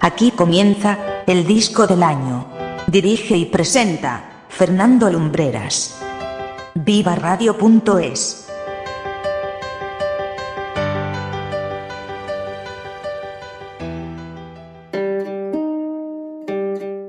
Aquí comienza el disco del año. Dirige y presenta Fernando Lumbreras. Viva Radio.es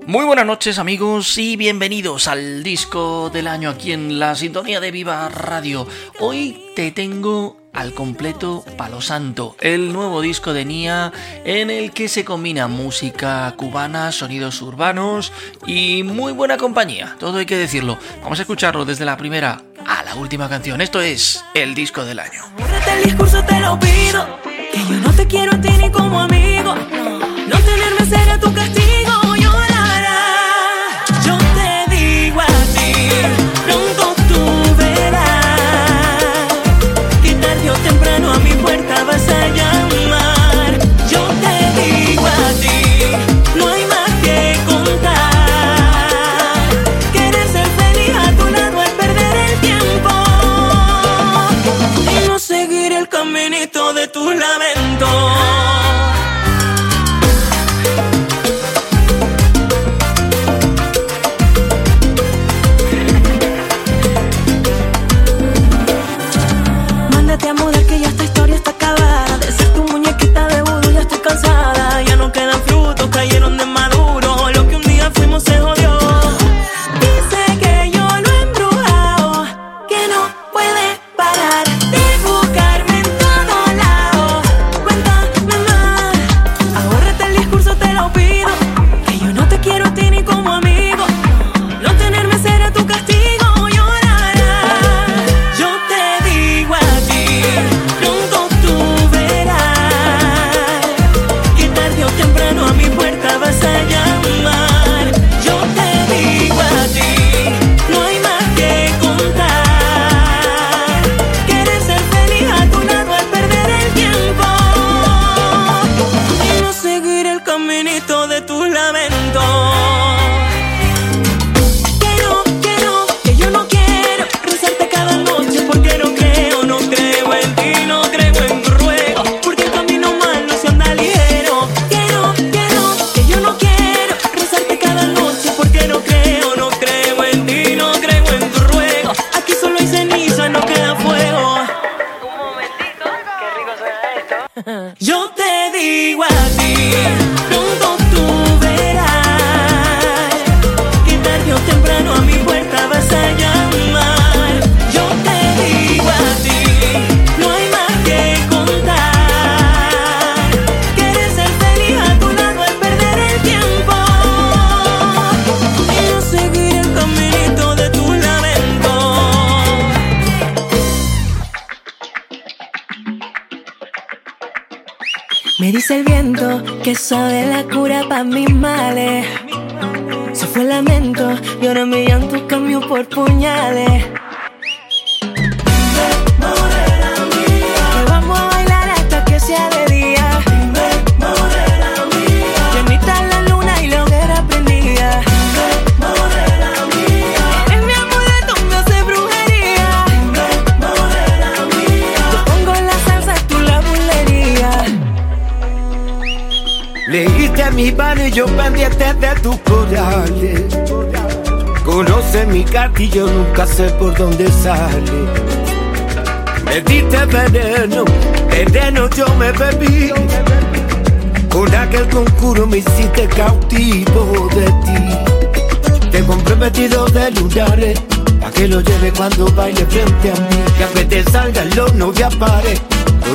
Muy buenas noches amigos y bienvenidos al disco del año aquí en la sintonía de Viva Radio. Hoy te tengo al completo Palo Santo, el nuevo disco de Nia en el que se combina música cubana, sonidos urbanos y muy buena compañía, todo hay que decirlo. Vamos a escucharlo desde la primera a la última canción. Esto es el disco del año. no te quiero a ti ni como amigo, tus labios. Que sabe la cura pa' mis males. Se fue lamento y ahora mi llanto cambió por puñales. Yo pendiente de tus corales. Conoce mi cartillo, nunca sé por dónde sale. Me diste veneno, veneno yo me bebí. Con aquel concurso me hiciste cautivo de ti. Te compré vestido de lunares, a que lo lleve cuando baile frente a mí. Que aunque te salga el horno ya pare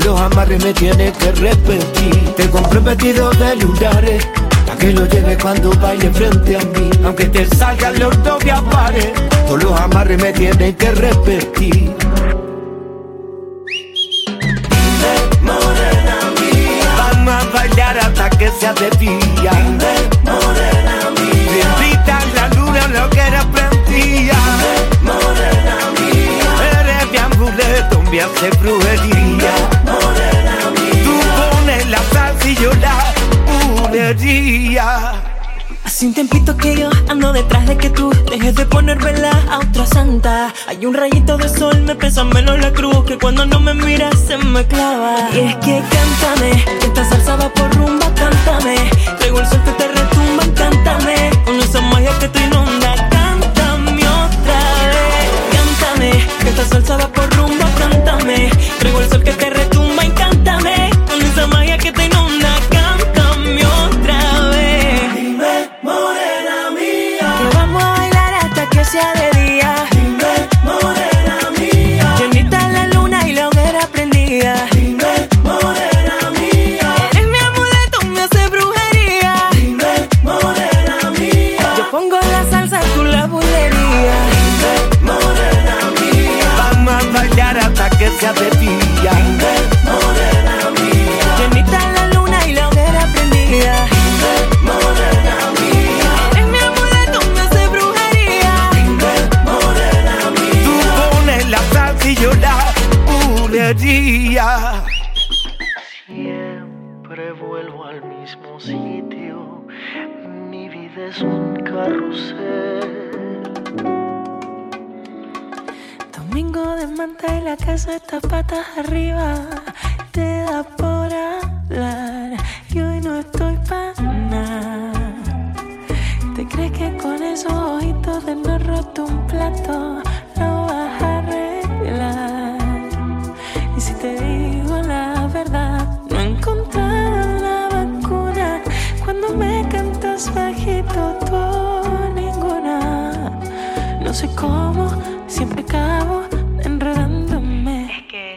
los amarres me tienes que repetir. Te compré vestido de lunares, que lo lleve cuando baile frente a mí. Aunque te salgan los dos pares, todos los amarres me tienes que repetir. morena mía, vamos a bailar hasta que sea de día. morena mía, invita la luna lo que era prendía. morena mía, eres mi amuleto, me hace brujería. Hace un tiempito que yo ando detrás de que tú dejes de poner vela a otra santa. Hay un rayito de sol, me pesa menos la cruz que cuando no me miras se me clava. Y es que cántame, que esta salsa por rumba, cántame. Traigo el sol que te retumba, cántame. Con esa magia que tú ya te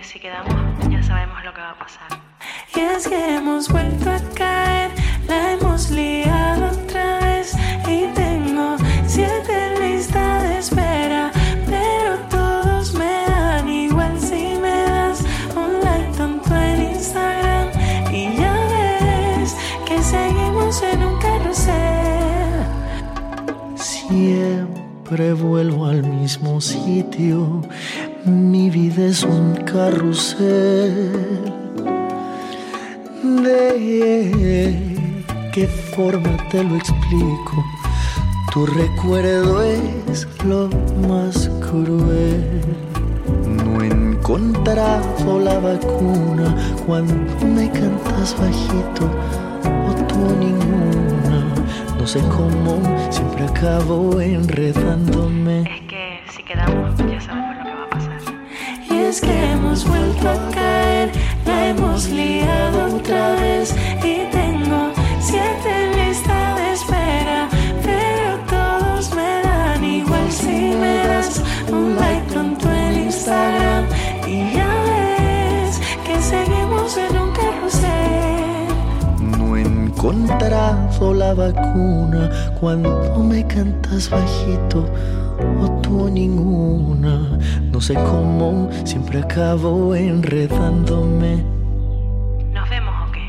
si quedamos ya sabemos lo que va a pasar. Y es que hemos vuelto a caer, la hemos liado otra vez. Y tengo siete listas de espera, pero todos me dan igual si me das un like tanto en Instagram. Y ya ves que seguimos en un carrusel. Siempre vuelvo al mismo sitio, mi vida es un carrusel. ¿De qué forma te lo explico? Tu recuerdo es lo más cruel. No he encontrado la vacuna cuando me cantas bajito o tú ninguna. No sé cómo, siempre acabo enredándome. Que hemos vuelto a caer, la hemos liado otra vez. Y tengo siete listas de espera, pero todos me dan igual si me das un like pronto en Instagram. Y ya ves que seguimos en un carrusel. No he encontrado la vacuna cuando me cantas bajito o tú ninguna. No sé cómo, siempre acabo enredándome. ¿Nos vemos o qué?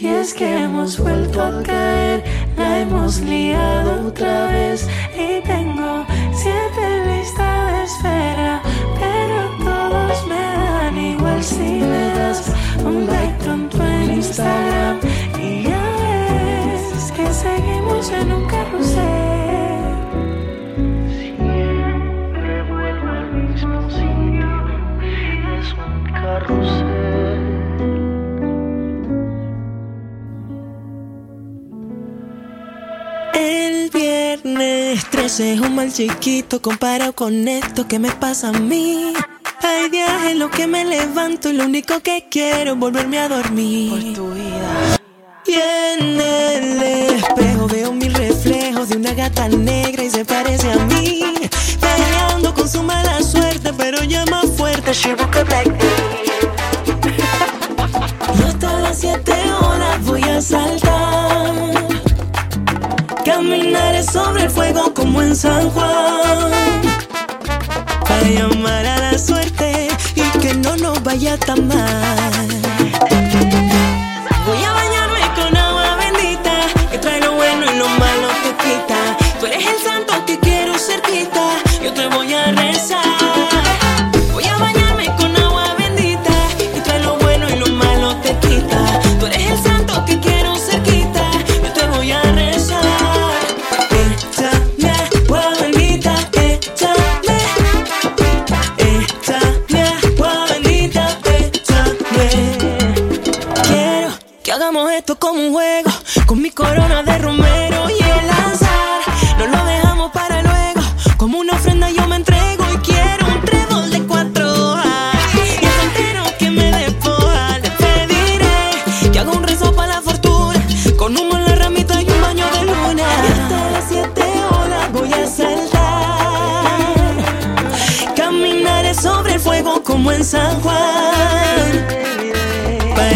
Y es que hemos vuelto a caer, la hemos liado otra vez. Y tengo siete listas de espera, pero todos me dan igual si me das un like pronto en Instagram. Y ya ves que seguimos en un carrusel. Viernes 13 es un mal chiquito comparado con esto que me pasa a mí. Hay días en los que me levanto y lo único que quiero es volverme a dormir. Por tu vida. Y en el espejo veo mi reflejo de una gata negra y se parece a mí. Peleando con su mala suerte, pero ya más fuerte. She busca black Yo hasta las 7 horas voy a saltar. Sobre el fuego como en San Juan. Para llamar a la suerte y que no nos vaya tan mal. Como un juego, con mi corona de romero y el azar. No lo dejamos para luego, como una ofrenda yo me entrego y quiero un trébol de cuatro hojas. Y el soltero que me despoja, le pediré que haga un rezo para la fortuna, con humo en la ramita y un baño de luna. Hasta las siete horas voy a saltar. Caminaré sobre el fuego como en San Juan. Para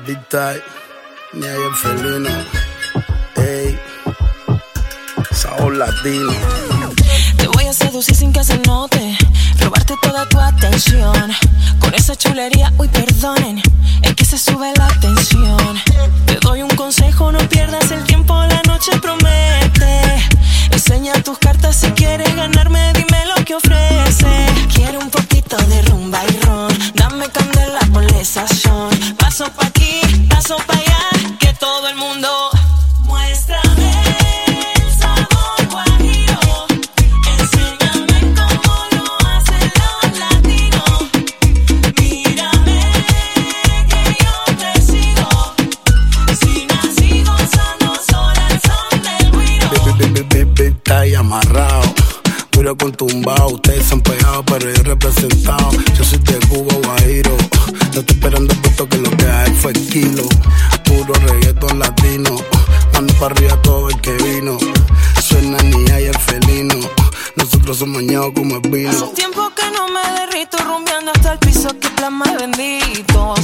Big Tie, ni hay el felino, ey, sabor latino. Te voy a seducir sin que se note, robarte toda tu atención. Con esa chulería, uy, perdonen, es que se sube la tensión. Te doy un consejo, no pierdas el tiempo, la noche promete. Enseña tus cartas si quieres ganarme, dime lo que ofrece. Quiero un poquito de rumba y ron, dame candela por esa. Paso pa' aquí, paso pa' allá, que todo el mundo muéstrame con tumbao, ustedes han pegado, pero yo representado. Yo soy de Cuba, Guajiro. No estoy esperando puesto que lo que hay fue kilo. Puro reggaeton latino. Mando para arriba todo el que vino. Suena ni hay el felino. Nosotros somos ñados como el Hace vino. un tiempo que no me derrito, rumbeando hasta el piso, que plan más bendito.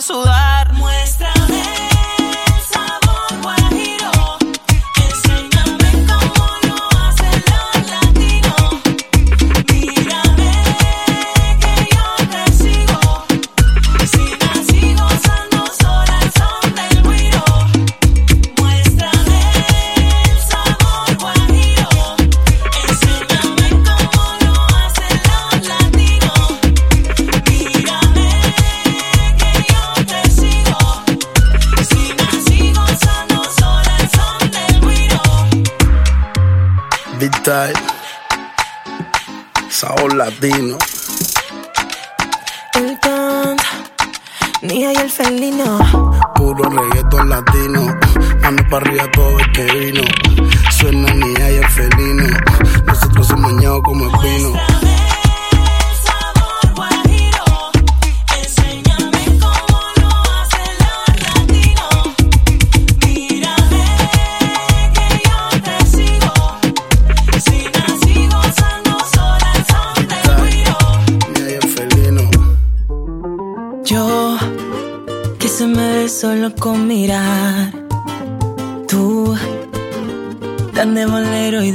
Sudar. Latino. El panda, ni hay el felino. Puro reggaeton latino. Mando para arriba todo el que vino. Suena ni hay el felino. Nosotros somos como el vino.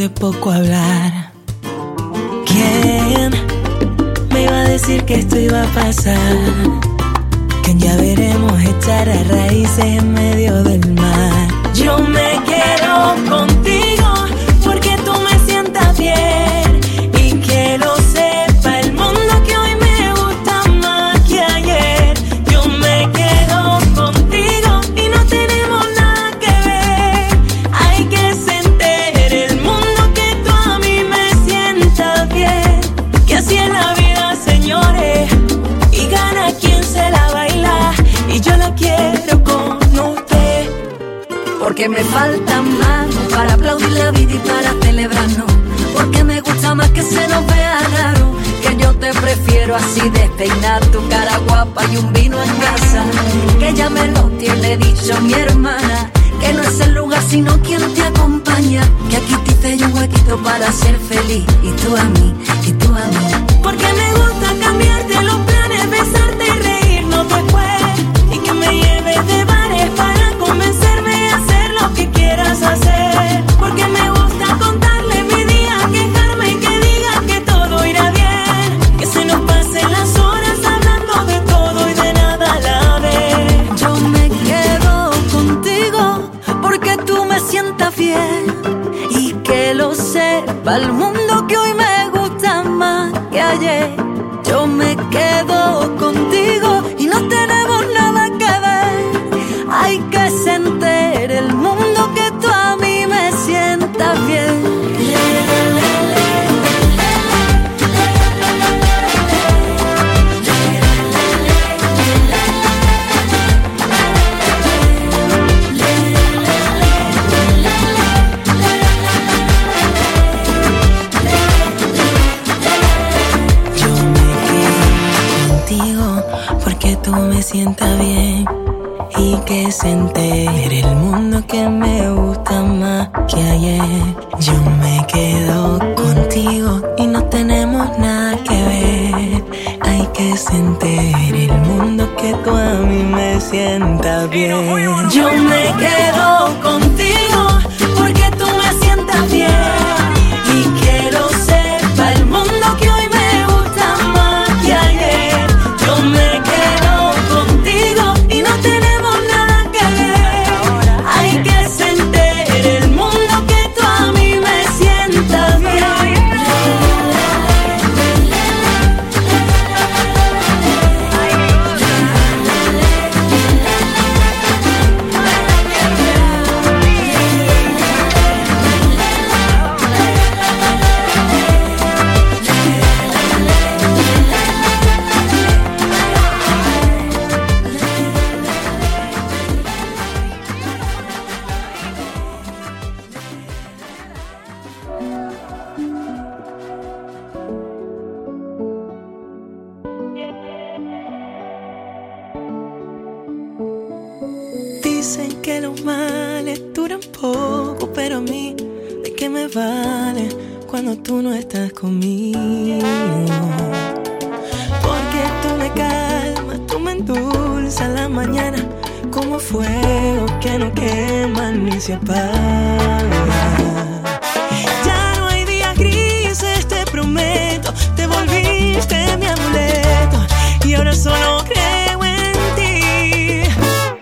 Poco hablar. ¿Quién me iba a decir que esto iba a pasar? Que ya veremos echar a raíces en medio del mar. Yo me quedo contigo Porque me faltan manos para aplaudir la vida y para celebrarnos. Porque me gusta más que se nos vea raro. Que yo te prefiero así despeinar tu cara guapa y un vino en casa. Que ya me lo tiene dicho mi hermana. Que no es el lugar sino quien te acompaña. Que aquí te hice yo un huequito para ser feliz. Y tú a mí, y tú a mí. Porque me gusta cambiarte los planes, besarte y reírnos después.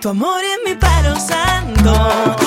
Tu amor es mi palo santo.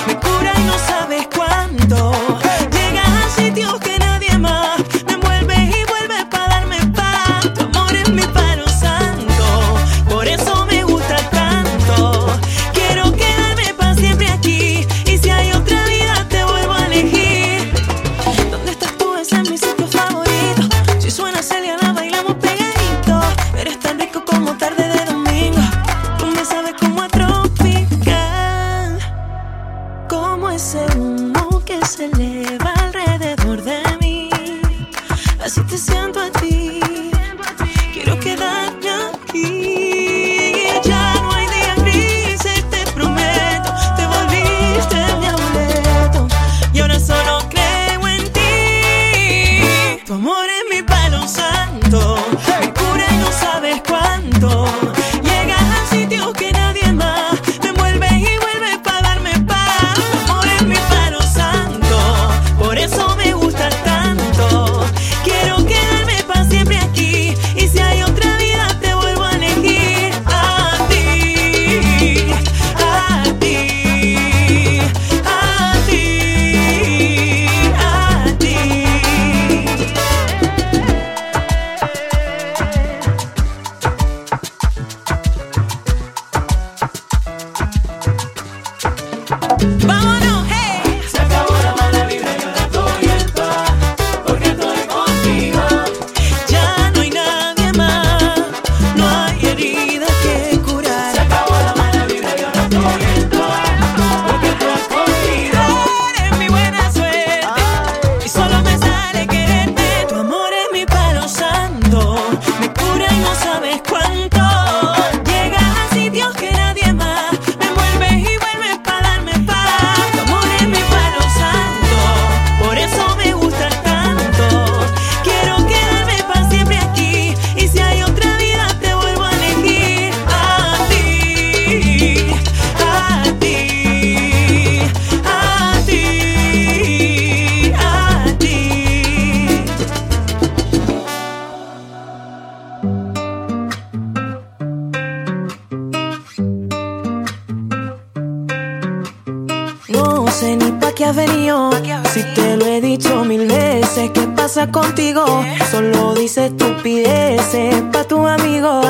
Solo dice estupideces pa' tu amigo.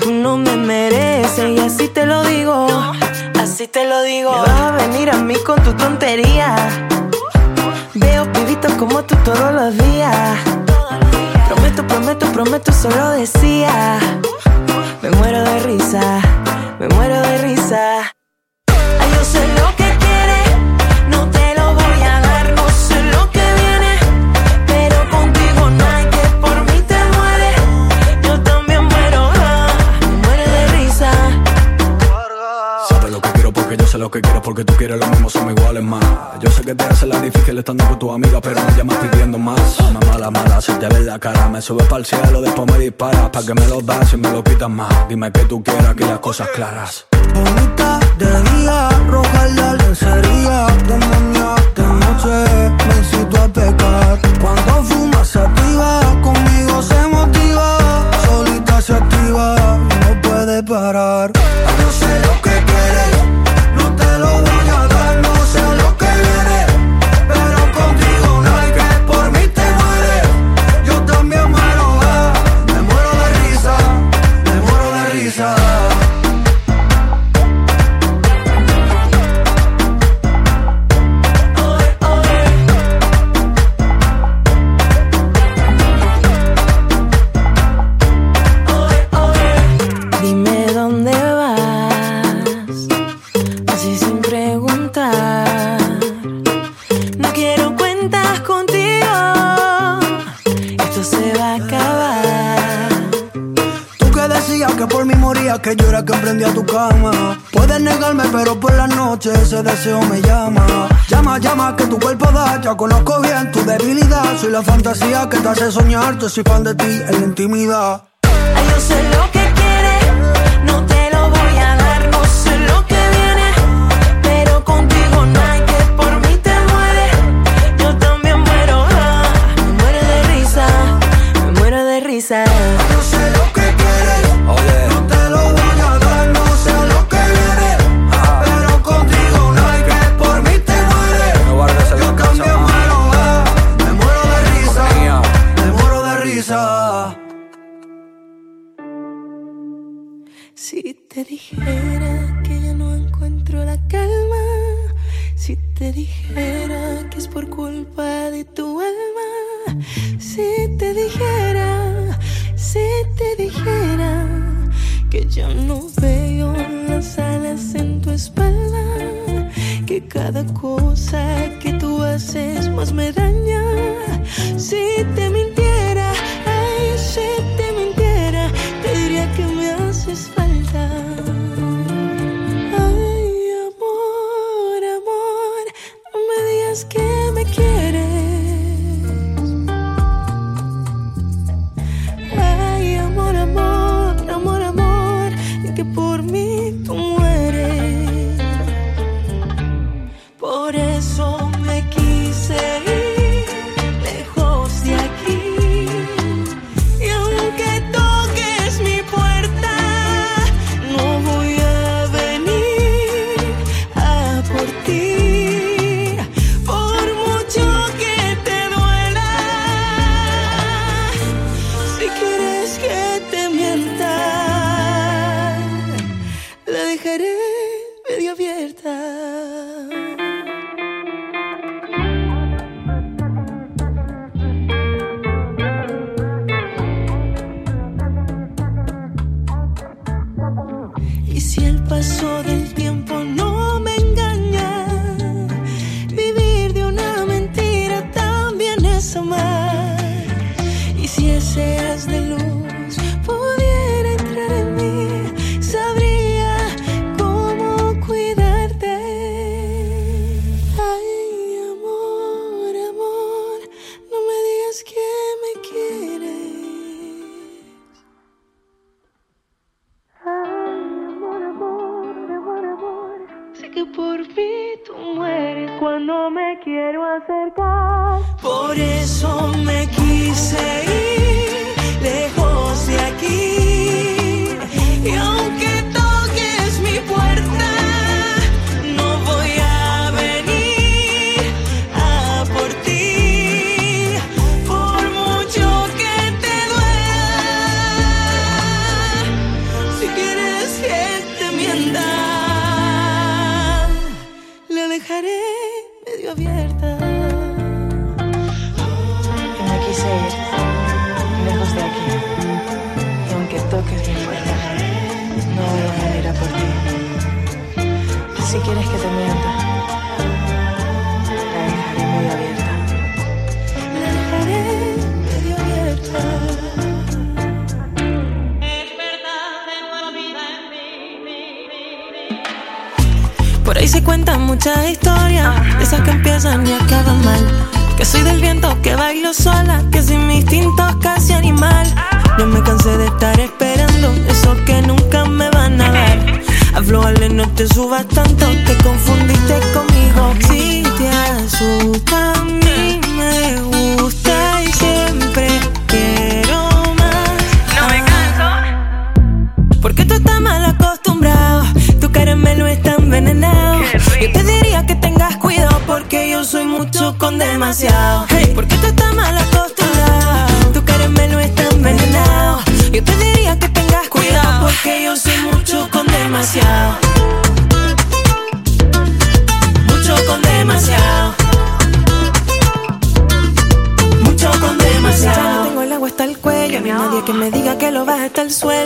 Tú no me mereces y así te lo digo. Así te lo digo. Vas a venir a mí con tu tontería. Veo pibitos como tú todos los días. Prometo, prometo, prometo, solo decía. Yo sé que te hace la difícil estando con tu amiga, pero me llamas pidiendo más. Mamá mala, mala, se te ve la cara. Me subes para el cielo, después me disparas. Pa' que me lo das y me lo quitas más. Dime que tú quieras, que las cosas claras. Bonita de día, roja la lencería, que que por mí moría, que yo era quien prendía tu cama. Puedes negarme, pero por la noche ese deseo me llama. Llama, llama, que tu cuerpo da. Ya conozco bien tu debilidad. Soy la fantasía que te hace soñar. Yo soy fan de ti en la intimidad. Ay, yo sé lo que ya no veo las alas en tu espalda, que cada cosa que tú haces más me daña, si te mintiera, ay, si te mintiera, te diría que me haces falta. Si abierta. Y me quise ir, lejos de aquí. Y aunque toques mi puerta, no voy a venir a por ti. Si quieres que te mienta, la dejaré muy abierta. La dejaré medio abierta. Por ahí se cuenta cuentan muchas historias, esas que empiezan y acaban mal. Que soy del viento, que bailo sola, que sin mi instinto casi animal. No me cansé de estar esperando eso que nunca me van a dar. Aflójale, no te subas tanto, te confundiste conmigo. Si te asusta, a mí me gusta y siempre quiero más. No me canso. Porque tú estás mal acostumbrado, tu caramelo está envenenado. Yo te diría mucho con demasiado. Porque tú estás mal acostumbrado, tu caramelo está envenenado. Yo te diría que tengas cuidado porque yo soy mucho con demasiado. Mucho con demasiado. Mucho con demasiado. Ya no tengo el agua hasta el cuello, ni nadie que me diga que lo baje hasta el suelo.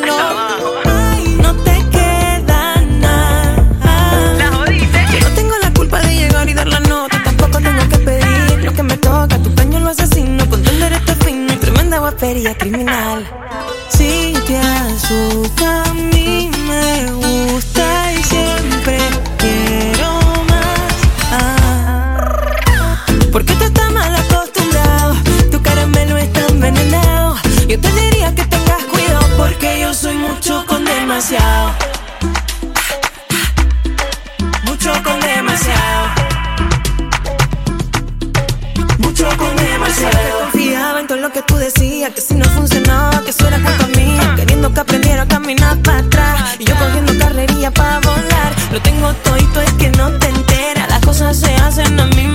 Tengo todo es que no te enteras. Las cosas se hacen a mi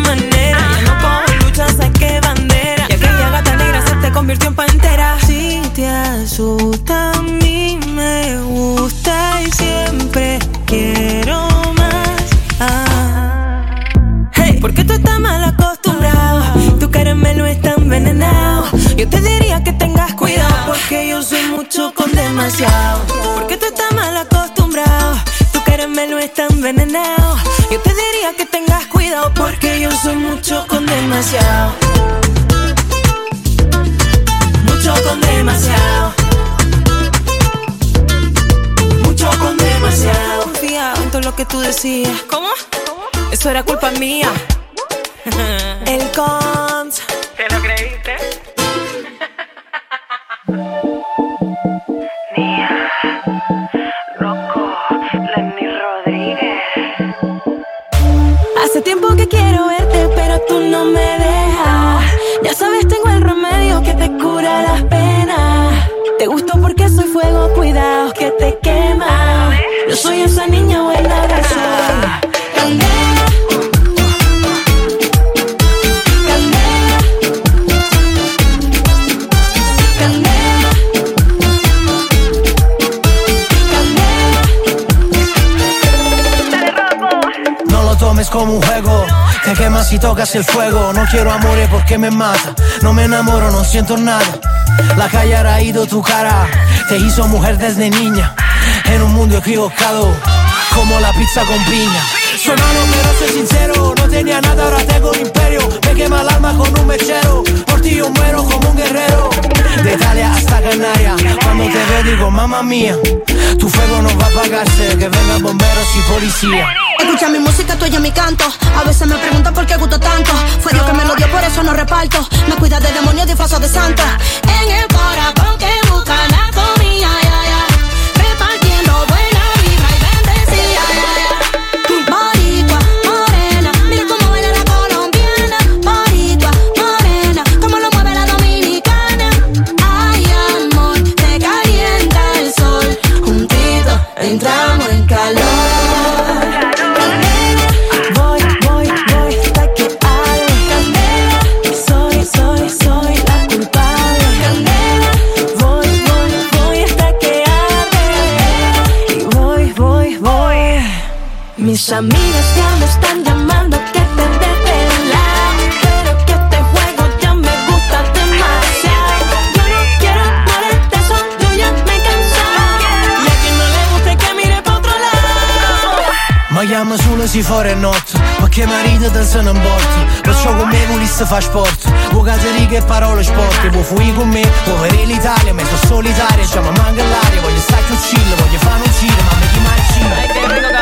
Te gusto si tocas el fuego. No quiero amores porque me mata, no me enamoro, no siento nada. La calle ha raído tu cara, te hizo mujer desde niña. En un mundo equivocado, como la pizza con piña. Soy malo pero soy sincero, no tenía nada, ahora tengo un imperio. Me quema el alma con un mechero, por ti yo muero como un guerrero. De Italia hasta Canarias, cuando te veo digo, mamá mía, tu fuego no va a apagarse, que vengan bomberos y policía. Escucha mi música, tú oyes mi canto. A veces me preguntan por qué gusto tanto. Fue Dios que me lo dio, por eso no reparto. Me cuida de demonios disfrazado de santa. En el corazón que busca la comida, si fuori notte Perché marito danzano in botte Perciò con me volesse fa sport Vuoi cateriche e parole sporche Vuoi fuori con me, vuoi vedere l'Italia Ma sono solitaria, cioè ma manca l'aria Voglio stare più chill, voglio fare un giro Ma mi chiama il Ay,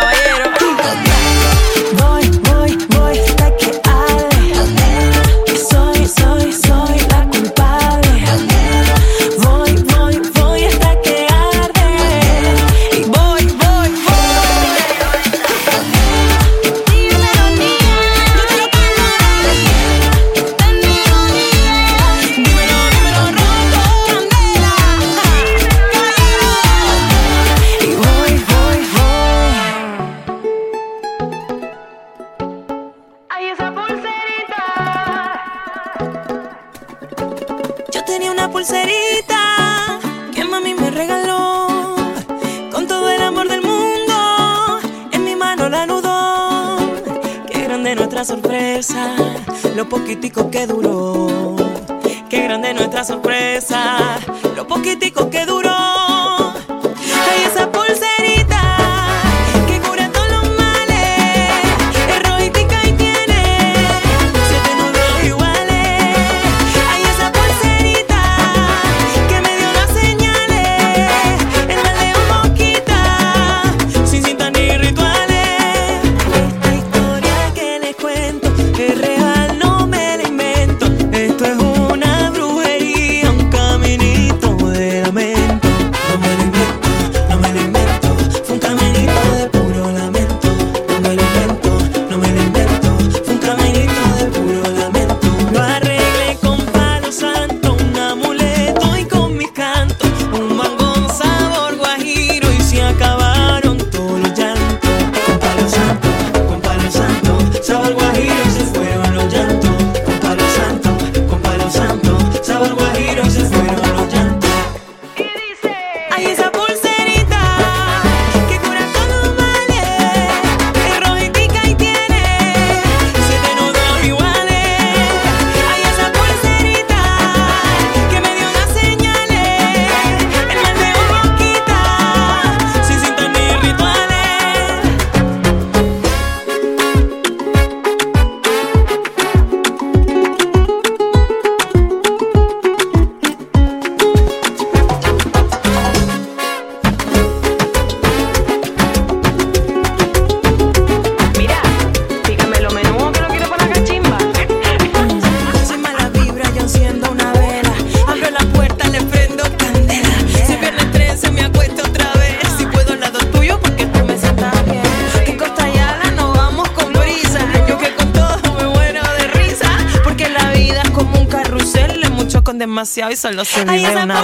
demasiado y solo se vive Ay, una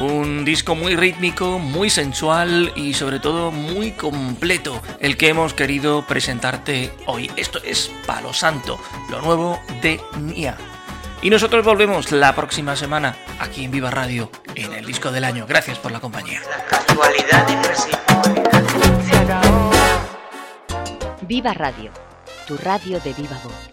Un disco muy rítmico, muy sensual y sobre todo muy completo, el que hemos querido presentarte hoy. Esto es Palo Santo, lo nuevo de Nia. Y nosotros volvemos la próxima semana aquí en Viva Radio en el disco del año. Gracias por la compañía. La Viva Radio, tu radio de viva voz.